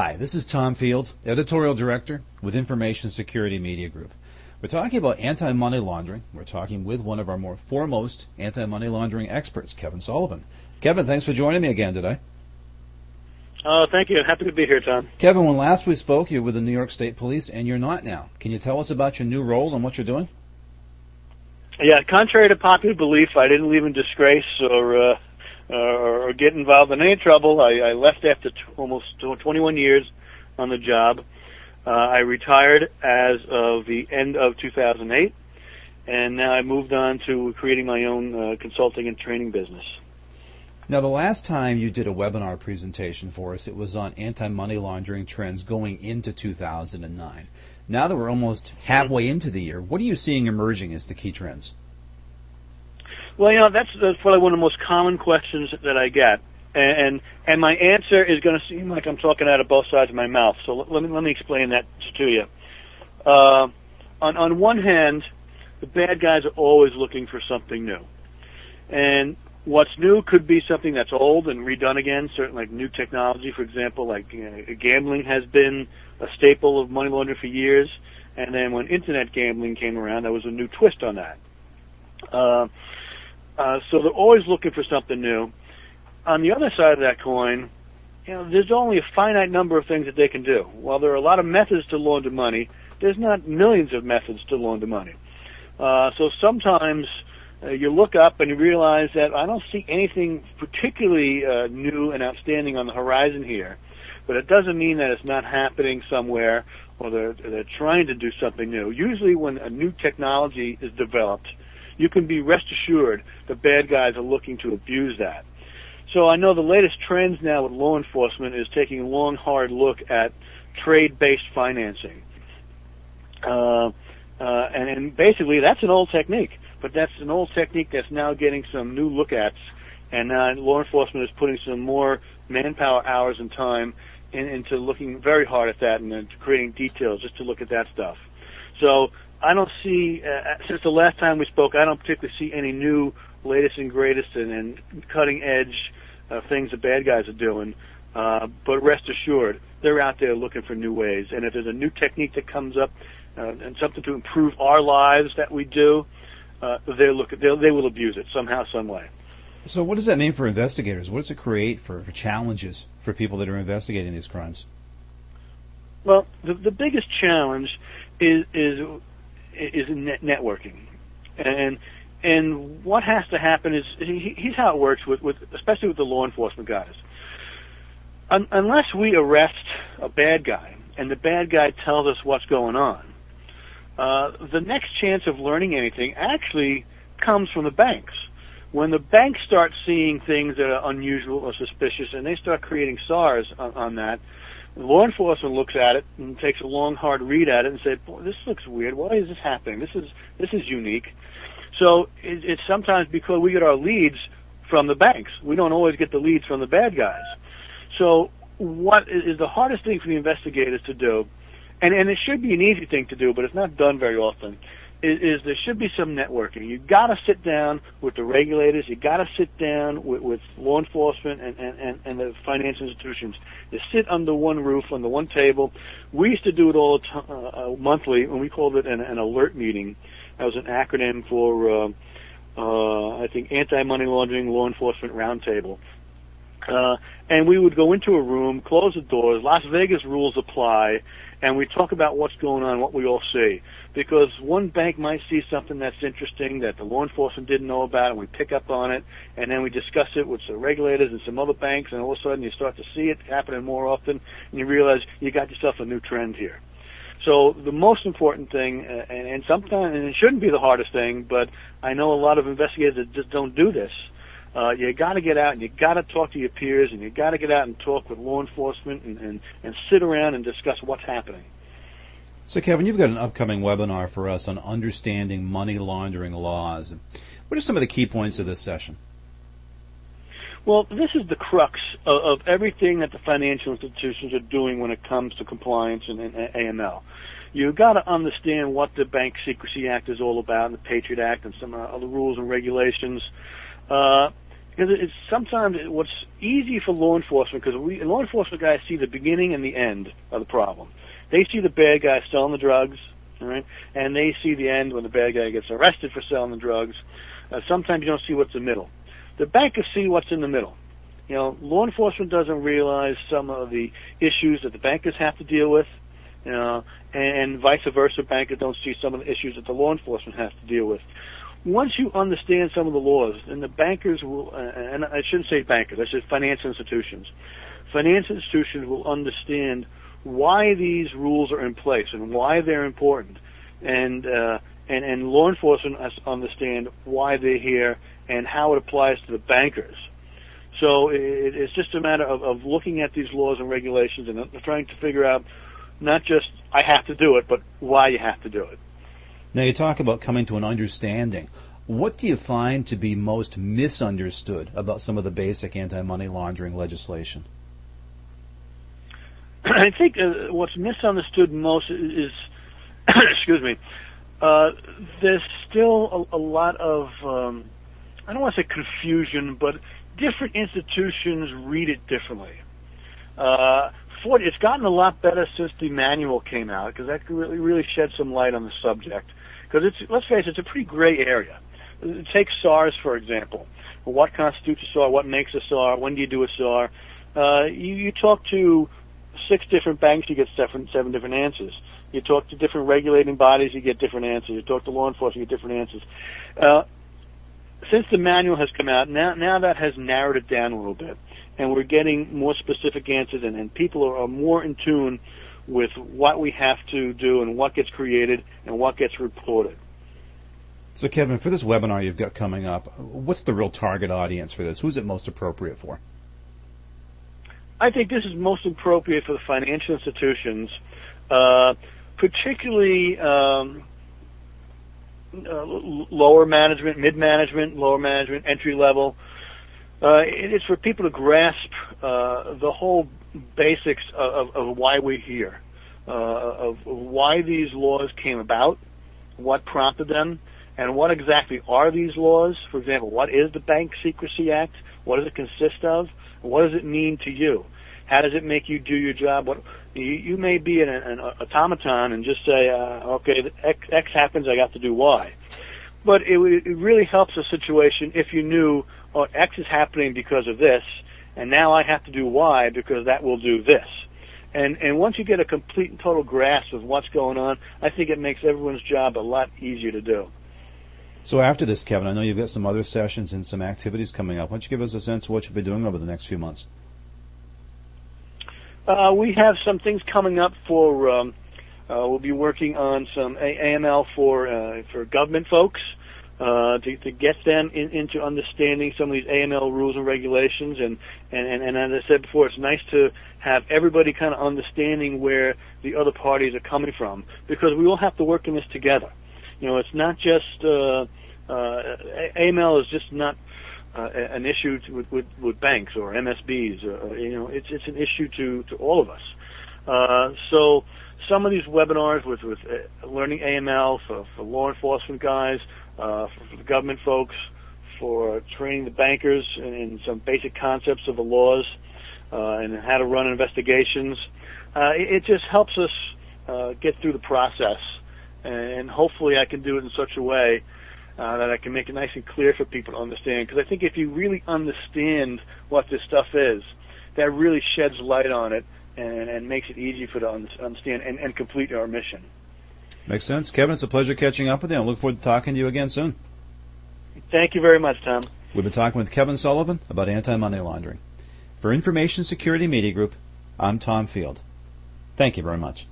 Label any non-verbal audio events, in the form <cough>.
Hi, this is Tom Field, Editorial Director with Information Security Media Group. We're talking about anti-money laundering. We're talking with one of our more foremost anti-money laundering experts, Kevin Sullivan. Kevin, thanks for joining me again today. Uh, thank you. Happy to be here, Tom. Kevin, when last we spoke, you were with the New York State Police, and you're not now. Can you tell us about your new role and what you're doing? Yeah, contrary to popular belief, I didn't leave in disgrace or uh, or get involved in any trouble. I, I left after t- almost 21 years on the job. Uh, I retired as of the end of 2008, and now I moved on to creating my own uh, consulting and training business. Now, the last time you did a webinar presentation for us, it was on anti-money laundering trends going into 2009. Now that we're almost halfway into the year, what are you seeing emerging as the key trends? Well, you know, that's, that's probably one of the most common questions that I get. And, and my answer is going to seem like I'm talking out of both sides of my mouth. So let, me, let me explain that to you. Uh, on, on one hand, the bad guys are always looking for something new. And what's new could be something that's old and redone again, certainly like new technology, for example, like you know, gambling has been a staple of money laundering for years, and then when internet gambling came around, there was a new twist on that. Uh, uh, so they're always looking for something new. On the other side of that coin, you know, there's only a finite number of things that they can do. While there are a lot of methods to launder money, there's not millions of methods to launder money. Uh, so sometimes uh, you look up and you realize that I don't see anything particularly uh, new and outstanding on the horizon here. But it doesn't mean that it's not happening somewhere or they're, they're trying to do something new. Usually when a new technology is developed, you can be rest assured the bad guys are looking to abuse that. So I know the latest trends now with law enforcement is taking a long, hard look at trade-based financing. Uh, uh, and, and basically that's an old technique but that's an old technique that's now getting some new look at, and uh, law enforcement is putting some more manpower hours and time in, into looking very hard at that and uh, creating details just to look at that stuff. So I don't see, uh, since the last time we spoke, I don't particularly see any new latest and greatest and, and cutting edge uh, things the bad guys are doing. Uh, but rest assured, they're out there looking for new ways. And if there's a new technique that comes up uh, and something to improve our lives that we do, uh, they look they they will abuse it somehow, some way. So, what does that mean for investigators? What does it create for, for challenges for people that are investigating these crimes? Well, the the biggest challenge is is is net networking, and and what has to happen is here's how it works with with especially with the law enforcement guys. Un, unless we arrest a bad guy and the bad guy tells us what's going on, uh, the next chance of learning anything actually comes from the banks. When the banks start seeing things that are unusual or suspicious and they start creating SARS on, on that, law enforcement looks at it and takes a long, hard read at it and says, "Boy, this looks weird. Why is this happening? This is this is unique." So it, it's sometimes because we get our leads from the banks. We don't always get the leads from the bad guys. So what is the hardest thing for the investigators to do and and it should be an easy thing to do, but it's not done very often. Is, is there should be some networking. You got to sit down with the regulators. You got to sit down with, with law enforcement and, and, and, and the financial institutions. You sit under one roof, under one table. We used to do it all t- uh, uh, monthly, and we called it an, an alert meeting. That was an acronym for, uh, uh, I think, anti-money laundering law enforcement roundtable. Uh, and we would go into a room, close the doors. Las Vegas rules apply and we talk about what's going on, what we all see. Because one bank might see something that's interesting that the law enforcement didn't know about, and we pick up on it, and then we discuss it with the regulators and some other banks, and all of a sudden you start to see it happening more often, and you realize you got yourself a new trend here. So the most important thing, uh, and, and sometimes, and it shouldn't be the hardest thing, but I know a lot of investigators that just don't do this, uh, you got to get out and you got to talk to your peers and you got to get out and talk with law enforcement and, and, and sit around and discuss what's happening. So, Kevin, you've got an upcoming webinar for us on understanding money laundering laws. What are some of the key points of this session? Well, this is the crux of, of everything that the financial institutions are doing when it comes to compliance and, and AML. You've got to understand what the Bank Secrecy Act is all about, and the Patriot Act, and some other rules and regulations. Uh, because it's sometimes what's easy for law enforcement because we law enforcement guys see the beginning and the end of the problem. They see the bad guy selling the drugs, right, and they see the end when the bad guy gets arrested for selling the drugs. Uh, sometimes you don't see what's in the middle. The bankers see what's in the middle. You know, law enforcement doesn't realize some of the issues that the bankers have to deal with, you know, and, and vice versa. Bankers don't see some of the issues that the law enforcement has to deal with. Once you understand some of the laws, and the bankers will, uh, and I shouldn't say bankers, I said financial institutions. Financial institutions will understand why these rules are in place and why they're important, and uh, and and law enforcement understand why they're here and how it applies to the bankers. So it, it's just a matter of, of looking at these laws and regulations and trying to figure out not just I have to do it, but why you have to do it. Now you talk about coming to an understanding. What do you find to be most misunderstood about some of the basic anti-money laundering legislation? <clears throat> I think uh, what's misunderstood most is, <coughs> excuse me, uh, there's still a, a lot of, um, I don't want to say confusion, but different institutions read it differently. Uh, it's gotten a lot better since the manual came out because that really really shed some light on the subject. Because it's let's face it, it's a pretty gray area. Take SARS for example. What constitutes a SAR? What makes a SAR? When do you do a SAR? Uh, you, you talk to six different banks, you get seven, seven different answers. You talk to different regulating bodies, you get different answers. You talk to law enforcement, you get different answers. Uh, since the manual has come out, now now that has narrowed it down a little bit, and we're getting more specific answers, and, and people are, are more in tune with what we have to do and what gets created and what gets reported. So, Kevin, for this webinar you've got coming up, what's the real target audience for this? Who's it most appropriate for? I think this is most appropriate for the financial institutions, uh, particularly um, uh, lower management, mid management, lower management, entry level. Uh, it's for people to grasp uh, the whole basics of, of why we're here, uh, of why these laws came about, what prompted them, and what exactly are these laws. For example, what is the Bank Secrecy Act? What does it consist of? What does it mean to you? How does it make you do your job? What you, you may be an, an automaton and just say, uh, okay, X, X happens, I got to do Y. But it, it really helps a situation if you knew, oh, X is happening because of this, and now I have to do Y because that will do this. And and once you get a complete and total grasp of what's going on, I think it makes everyone's job a lot easier to do. So after this, Kevin, I know you've got some other sessions and some activities coming up. Why don't you give us a sense of what you'll be doing over the next few months? Uh, we have some things coming up for. Um, uh, we'll be working on some AML for uh, for government folks uh, to, to get them in, into understanding some of these AML rules and regulations. And, and, and, and as I said before, it's nice to have everybody kind of understanding where the other parties are coming from because we all have to work in this together. You know, it's not just uh, uh, AML is just not uh, an issue to, with, with, banks or MSBs. You know, it's it's an issue to to all of us. Uh, so some of these webinars with with uh, learning AML for, for law enforcement guys, uh, for, for the government folks, for training the bankers in, in some basic concepts of the laws uh, and how to run investigations. Uh, it, it just helps us get through the process, and hopefully I can do it in such a way that I can make it nice and clear for people to understand. Because I think if you really understand what this stuff is, that really sheds light on it and, and makes it easy for them to understand and, and complete our mission. Makes sense. Kevin, it's a pleasure catching up with you. I look forward to talking to you again soon. Thank you very much, Tom. We've been talking with Kevin Sullivan about anti-money laundering. For Information Security Media Group, I'm Tom Field. Thank you very much.